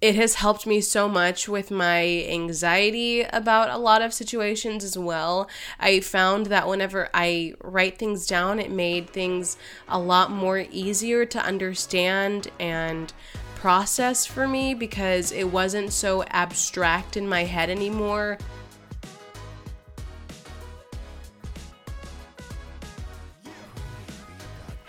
it has helped me so much with my anxiety about a lot of situations as well. I found that whenever I write things down, it made things a lot more easier to understand and process for me because it wasn't so abstract in my head anymore.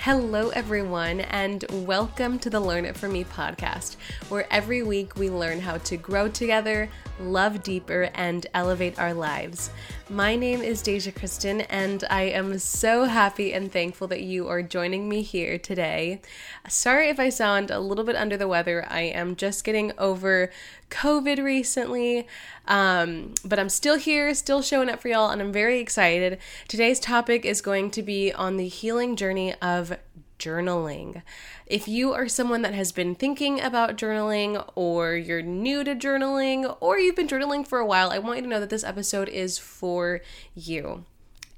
Hello, everyone, and welcome to the Learn It From Me podcast, where every week we learn how to grow together, love deeper, and elevate our lives. My name is Deja Criston, and I am so happy and thankful that you are joining me here today. Sorry if I sound a little bit under the weather. I am just getting over COVID recently, um, but I'm still here, still showing up for y'all, and I'm very excited. Today's topic is going to be on the healing journey of journaling. If you are someone that has been thinking about journaling, or you're new to journaling, or you've been journaling for a while, I want you to know that this episode is for you.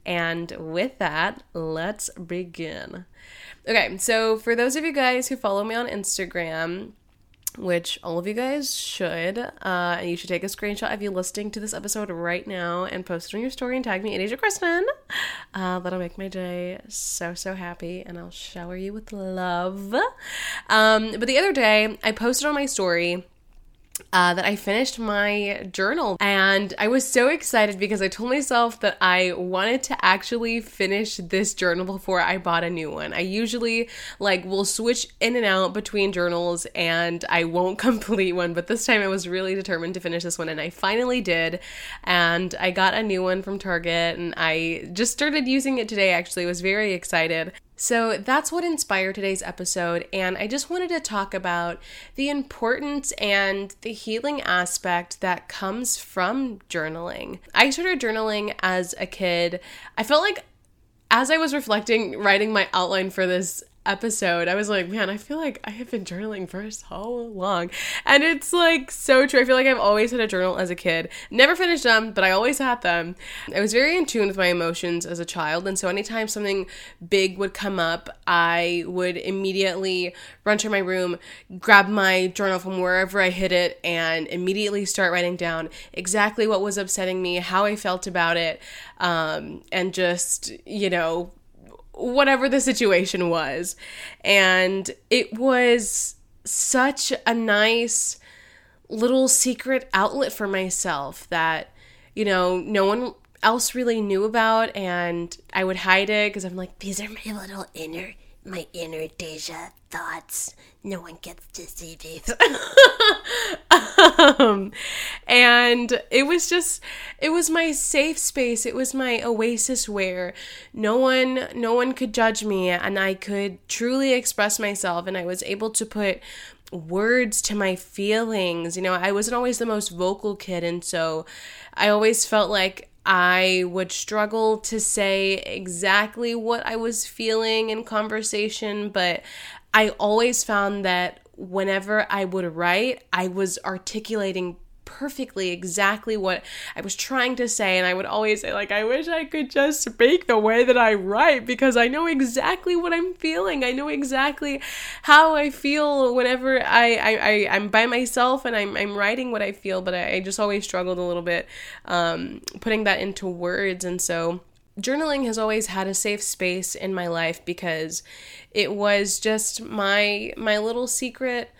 And with that, let's begin. Okay, so for those of you guys who follow me on Instagram, which all of you guys should. Uh, and you should take a screenshot of you listening to this episode right now and post it on your story and tag me at Deja Criston. Uh, that'll make my day so, so happy and I'll shower you with love. Um, but the other day, I posted on my story uh, that I finished my journal. And I was so excited because I told myself that I wanted to actually finish this journal before I bought a new one. I usually like will switch in and out between journals and I won't complete one, but this time I was really determined to finish this one and I finally did. And I got a new one from Target and I just started using it today actually. I was very excited. So that's what inspired today's episode, and I just wanted to talk about the importance and the healing aspect that comes from journaling. I started journaling as a kid. I felt like as I was reflecting, writing my outline for this episode, I was like, man, I feel like I have been journaling for so long. And it's like so true. I feel like I've always had a journal as a kid. Never finished them, but I always had them. I was very in tune with my emotions as a child. And so anytime something big would come up, I would immediately run to my room, grab my journal from wherever I hid it, and immediately start writing down exactly what was upsetting me, how I felt about it, um, and just, you know, whatever the situation was. And it was such a nice little secret outlet for myself that, you know, no one else really knew about. And I would hide it because I'm like, these are my little inner, my inner Deja thoughts. No one gets to see these. um, and it was just, it was my safe space. It was my oasis where no one, no one could judge me, and I could truly express myself. And I was able to put words to my feelings. You know, I wasn't always the most vocal kid, and so I always felt like I would struggle to say exactly what I was feeling in conversation, but I always found that whenever I would write, I was articulating perfectly exactly what I was trying to say. And I would always say, like, I wish I could just speak the way that I write because I know exactly what I'm feeling. I know exactly how I feel whenever I, I, I, am by myself and I'm, I'm writing what I feel. But I, I just always struggled a little bit um, putting that into words. And so journaling has always had a safe space in my life because it was just my my little secret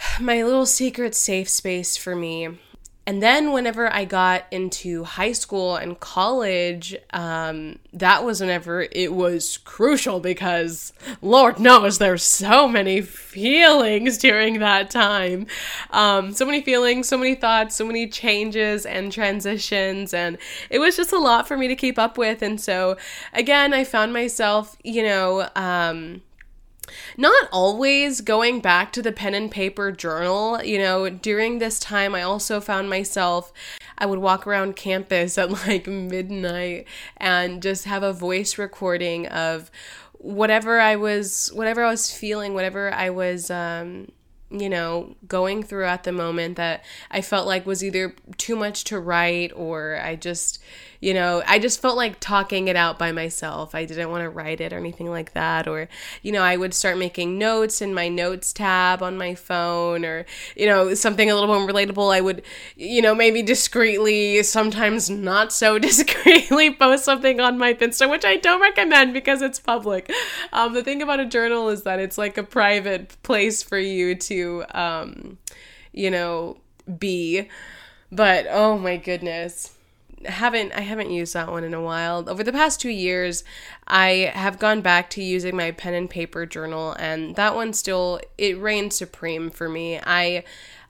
my little secret safe space for me and then whenever I got into high school and college, um, that was whenever it was crucial because Lord knows there's so many feelings during that time. Um, so many feelings, so many thoughts, so many changes and transitions. And it was just a lot for me to keep up with. And so again, I found myself, you know, um, not always going back to the pen and paper journal. You know, during this time, I also found myself, I would walk around campus at like midnight and just have a voice recording of whatever I was, whatever I was feeling, whatever I was, um, you know, going through at the moment that I felt like was either too much to write or I just, you know, I just felt like talking it out by myself. I didn't want to write it or anything like that. Or, you know, I would start making notes in my notes tab on my phone or, you know, something a little more relatable. I would, you know, maybe discreetly, sometimes not so discreetly post something on my Insta, which I don't recommend because it's public. Um, the thing about a journal is that it's like a private place for you to, um, you know, be. But oh my goodness haven't I haven't used that one in a while. Over the past 2 years, I have gone back to using my pen and paper journal and that one still it reigns supreme for me. I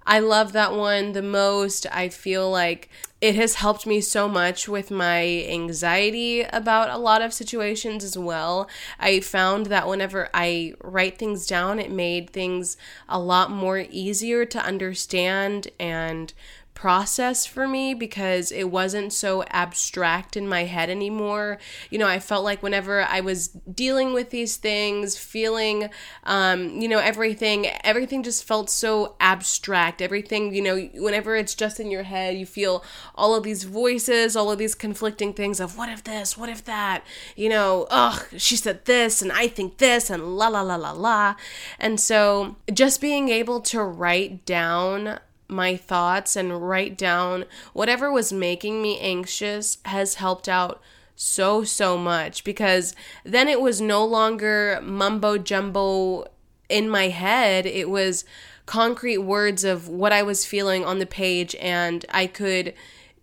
I love that one the most. I feel like it has helped me so much with my anxiety about a lot of situations as well. I found that whenever I write things down, it made things a lot more easier to understand and process for me because it wasn't so abstract in my head anymore. You know, I felt like whenever I was dealing with these things, feeling, um, you know, everything, everything just felt so abstract. Everything, you know, whenever it's just in your head, you feel all of these voices, all of these conflicting things of what if this, what if that, you know, ugh, she said this and I think this and la la la la la. And so just being able to write down my thoughts and write down whatever was making me anxious has helped out so, so much because then it was no longer mumbo jumbo in my head. It was concrete words of what I was feeling on the page, and I could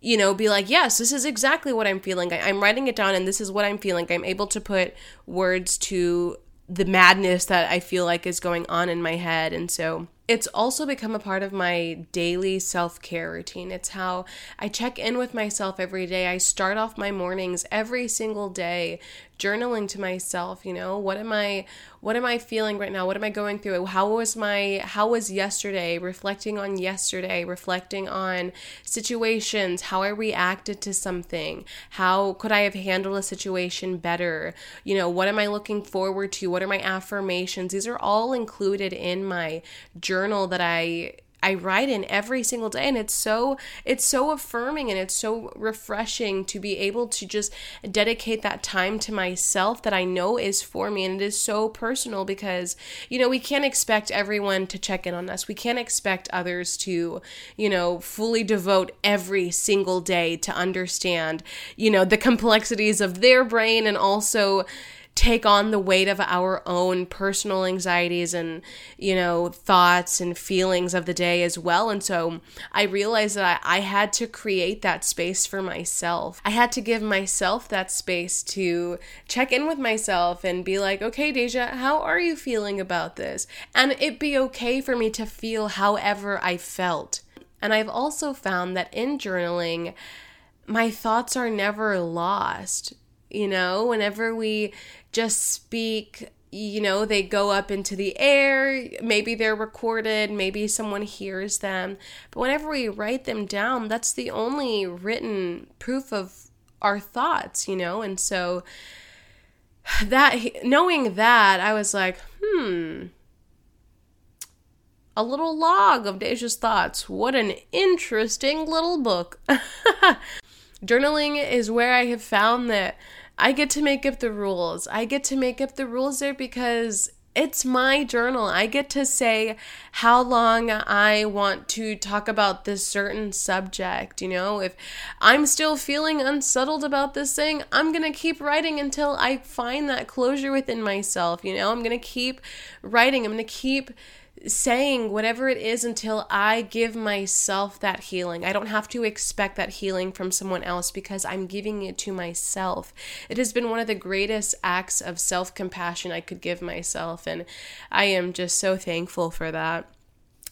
you know, be like, yes, this is exactly what I'm feeling. I, am writing it down and this is what I'm feeling. I'm able to put words to the madness that I feel like is going on in my head. And so it's also become a part of my daily self care routine. It's how I check in with myself every day. I start off my mornings every single day journaling to myself, you know, what am I what am I feeling right now? What am I going through? How was my how was yesterday? Reflecting on yesterday, reflecting on situations, how I reacted to something. How could I have handled a situation better? You know, what am I looking forward to? What are my affirmations? These are all included in my journal that I I write in every single day and it's so it's so affirming and it's so refreshing to be able to just dedicate that time to myself that I know is for me and it is so personal because you know we can't expect everyone to check in on us. We can't expect others to, you know, fully devote every single day to understand, you know, the complexities of their brain and also take on the weight of our own personal anxieties and you know thoughts and feelings of the day as well. And so i realized that I, I, had to create that space for myself. I had to give myself that space to check in with myself and be like okay deja how are you feeling about this? And it be okay for me to feel however i felt. And i've also found that in journaling my thoughts are never lost you know, whenever we just speak you know, they go up into the air. Maybe they're recorded. Maybe someone hears them. But whenever we write them down, that's the only written proof of our thoughts, you know? And so that, knowing that, I was like, hmm, a little log of Deja's thoughts. What an interesting little book. Journaling is where I have found that I get to make up the rules. I get to make up the rules there because it's my journal. I get to say how long I want to talk about this certain subject. You know, if I'm still feeling unsettled about this thing, I'm going to keep writing until I find that closure within myself. You know, I'm going to keep writing. I'm going to keep saying whatever it is until I give myself that healing. I don't have to expect that healing from someone else because I'm giving it to myself. It has been one of the greatest acts of self compassion I could give myself, and I am just so thankful for that.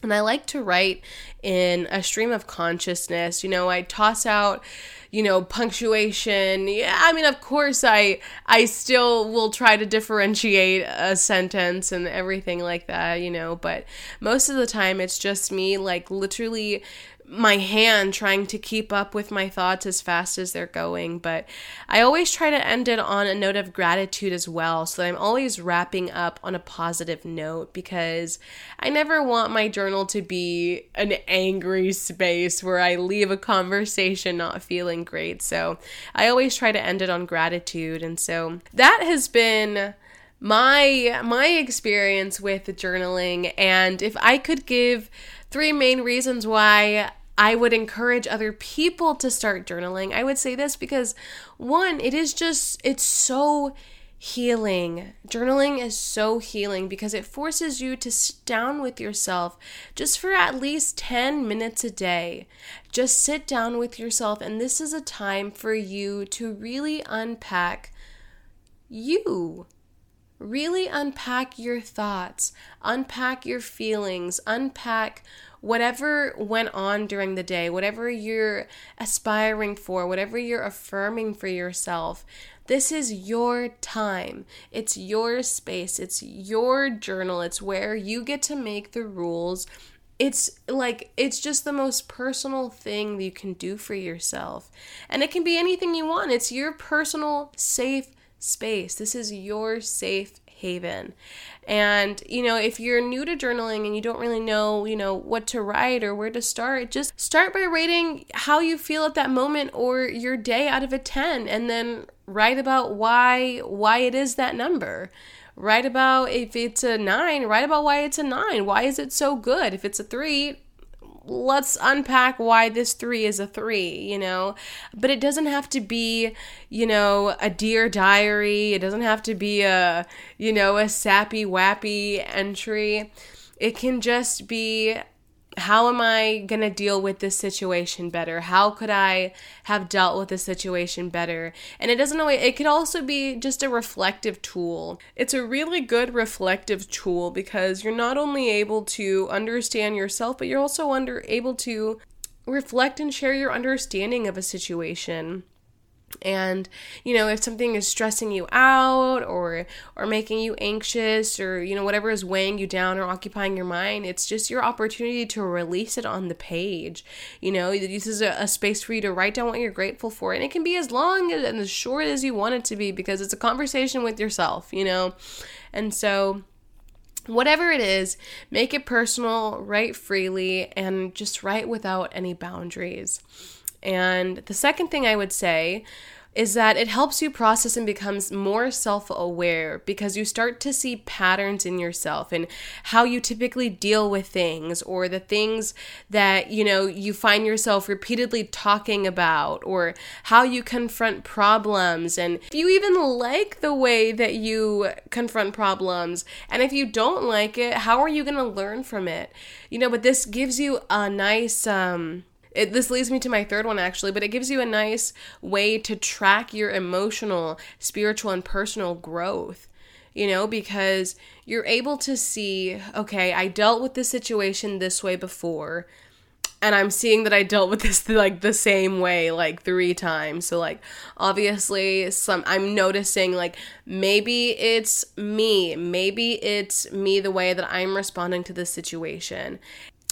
And I like to write in a stream of consciousness. You know, I toss out you know punctuation yeah i mean of course i i still will try to differentiate a sentence and everything like that you know but most of the time it's just me like literally my hand trying to keep up with my thoughts as fast as they're going. But I always try to end it on a note of gratitude as well. So that I'm always wrapping up on a positive note because I never want my journal to be an angry space where I leave a conversation not feeling great. So I always try to end it on gratitude. And so that has been my my experience with journaling and if I could give three main reasons why I would encourage other people to start journaling. I would say this because one, it is just, it's so healing. Journaling is so healing because it forces you to sit down with yourself just for at least 10 minutes a day. Just sit down with yourself, and this is a time for you to really unpack you. Really unpack your thoughts, unpack your feelings, unpack whatever went on during the day, whatever you're aspiring for, whatever you're affirming for yourself, this is your time. It's your space. It's your journal. It's where you get to make the rules. It's like, it's just the most personal thing you can do for yourself. And it can be anything you want. It's your personal, safe space. This is your safe haven. And, you know, if you're new to journaling and you don't really know, you know, what to write or where to start, just start by rating how you feel at that moment or your day out of a 10 and then write about why why it is that number. Write about if it's a 9, write about why it's a 9. Why is it so good? If it's a 3, let's unpack why this three is a three, you know? But it doesn't have to be, you know, a dear diary. It doesn't have to be a, you know, a sappy, wappy entry. It can just be how am I going to deal with this situation better? How could I have dealt with this situation better? And it doesn't always, it could also be just a reflective tool. It's a really good reflective tool because you're not only able to understand yourself, but you're also under able to reflect and share your understanding of a situation and you know if something is stressing you out or or making you anxious or you know whatever is weighing you down or occupying your mind it's just your opportunity to release it on the page. You know this is a, a space for you to write down what you're grateful for. And it can be as long and as short as you want it to be because it's a conversation with yourself you know? And so Whatever it is, make it personal, write freely, and just write without any boundaries. And the second thing I would say is that it helps you process and becomes more self-aware because you start to see patterns in yourself and how you typically deal with things or the things that you know you find yourself repeatedly talking about or how you confront problems. And if you even like the way that you confront problems and if you don't like it how are you going to learn from it? You know but this gives you a nice um it, this leads me to my third one actually, but it gives you a nice way to track your emotional, spiritual, and personal growth. You know, because you're able to see, okay, I dealt with this situation this way before, and I'm seeing that I dealt with this like the same way like three times. So like obviously some I'm noticing like maybe it's me, maybe it's me the way that I'm responding to this situation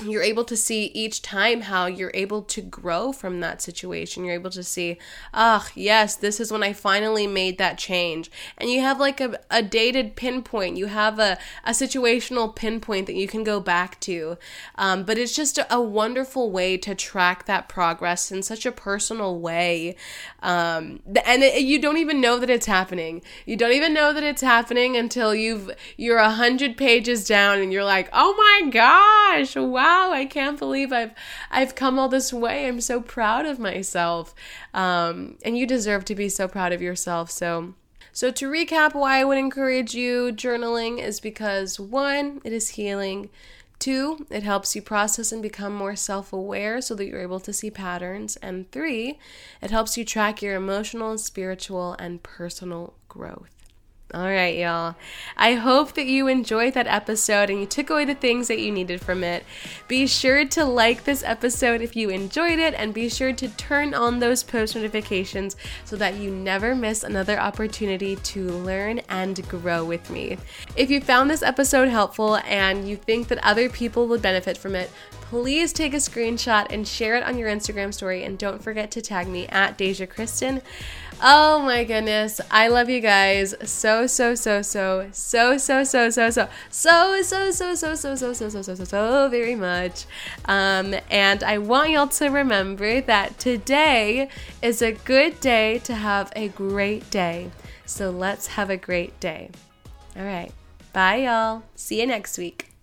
you're able to see each time how you're able to grow from that situation. You're able to see, ah, oh, yes, this is when I finally made that change. And you have like a, a dated pinpoint, you have a, a situational pinpoint that you can go back to. Um, but it's just a, a, wonderful way to track that progress in such a personal way. Um, and it, you don't even know that it's happening. You don't even know that it's happening until you've, you're a hundred pages down and you're like, oh my gosh, wow wow, I can't believe I've I've come all this way. I'm so proud of myself. Um, and you deserve to be so proud of yourself. So so to recap why I would encourage you journaling is because one, it is healing. Two, it helps you process and become more self aware so that you're able to see patterns. And three, it helps you track your emotional, spiritual, and personal growth. All right, y'all. I hope that you enjoyed that episode and you took away the things that you needed from it. Be sure to like this episode if you enjoyed it and be sure to turn on those post notifications so that you never miss another opportunity to learn and grow with me. If you found this episode helpful and you think that other people would benefit from it, please take a screenshot and share it on your Instagram story. And don't forget to tag me at Deja Criston. Oh my goodness. I love you guys so, so, so, so, so, so, so, so, so, so, so, so, so, so, so, so, so, so, so, so very much. Um, and I want y'all to remember that today is a good day to have a great day. So let's have a great day. All right. Bye, y'all. See you next week.